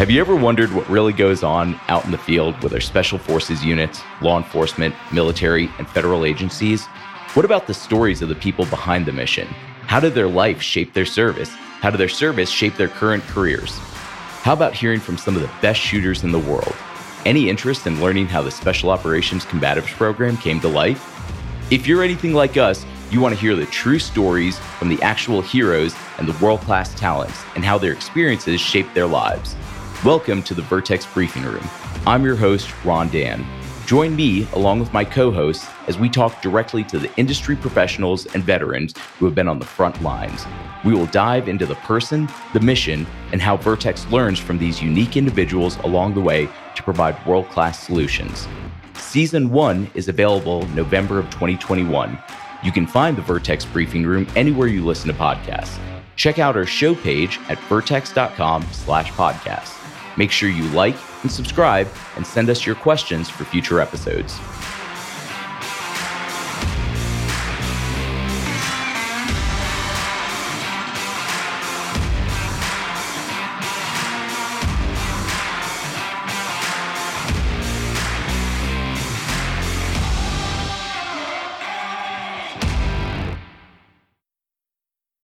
Have you ever wondered what really goes on out in the field with our special forces units, law enforcement, military, and federal agencies? What about the stories of the people behind the mission? How did their life shape their service? How did their service shape their current careers? How about hearing from some of the best shooters in the world? Any interest in learning how the Special Operations Combatives program came to life? If you're anything like us, you want to hear the true stories from the actual heroes and the world class talents and how their experiences shaped their lives. Welcome to the Vertx Briefing Room. I'm your host, Ron Dan. Join me, along with my co hosts, as we talk directly to the industry professionals and veterans who have been on the front lines. We will dive into the person, the mission, and how Vertx learns from these unique individuals along the way to provide world class solutions. Season 1 is available November of 2021. You can find the Vertx Briefing Room anywhere you listen to podcasts. Check out our show page at vertx.com slash podcast. Make sure you like and subscribe and send us your questions for future episodes.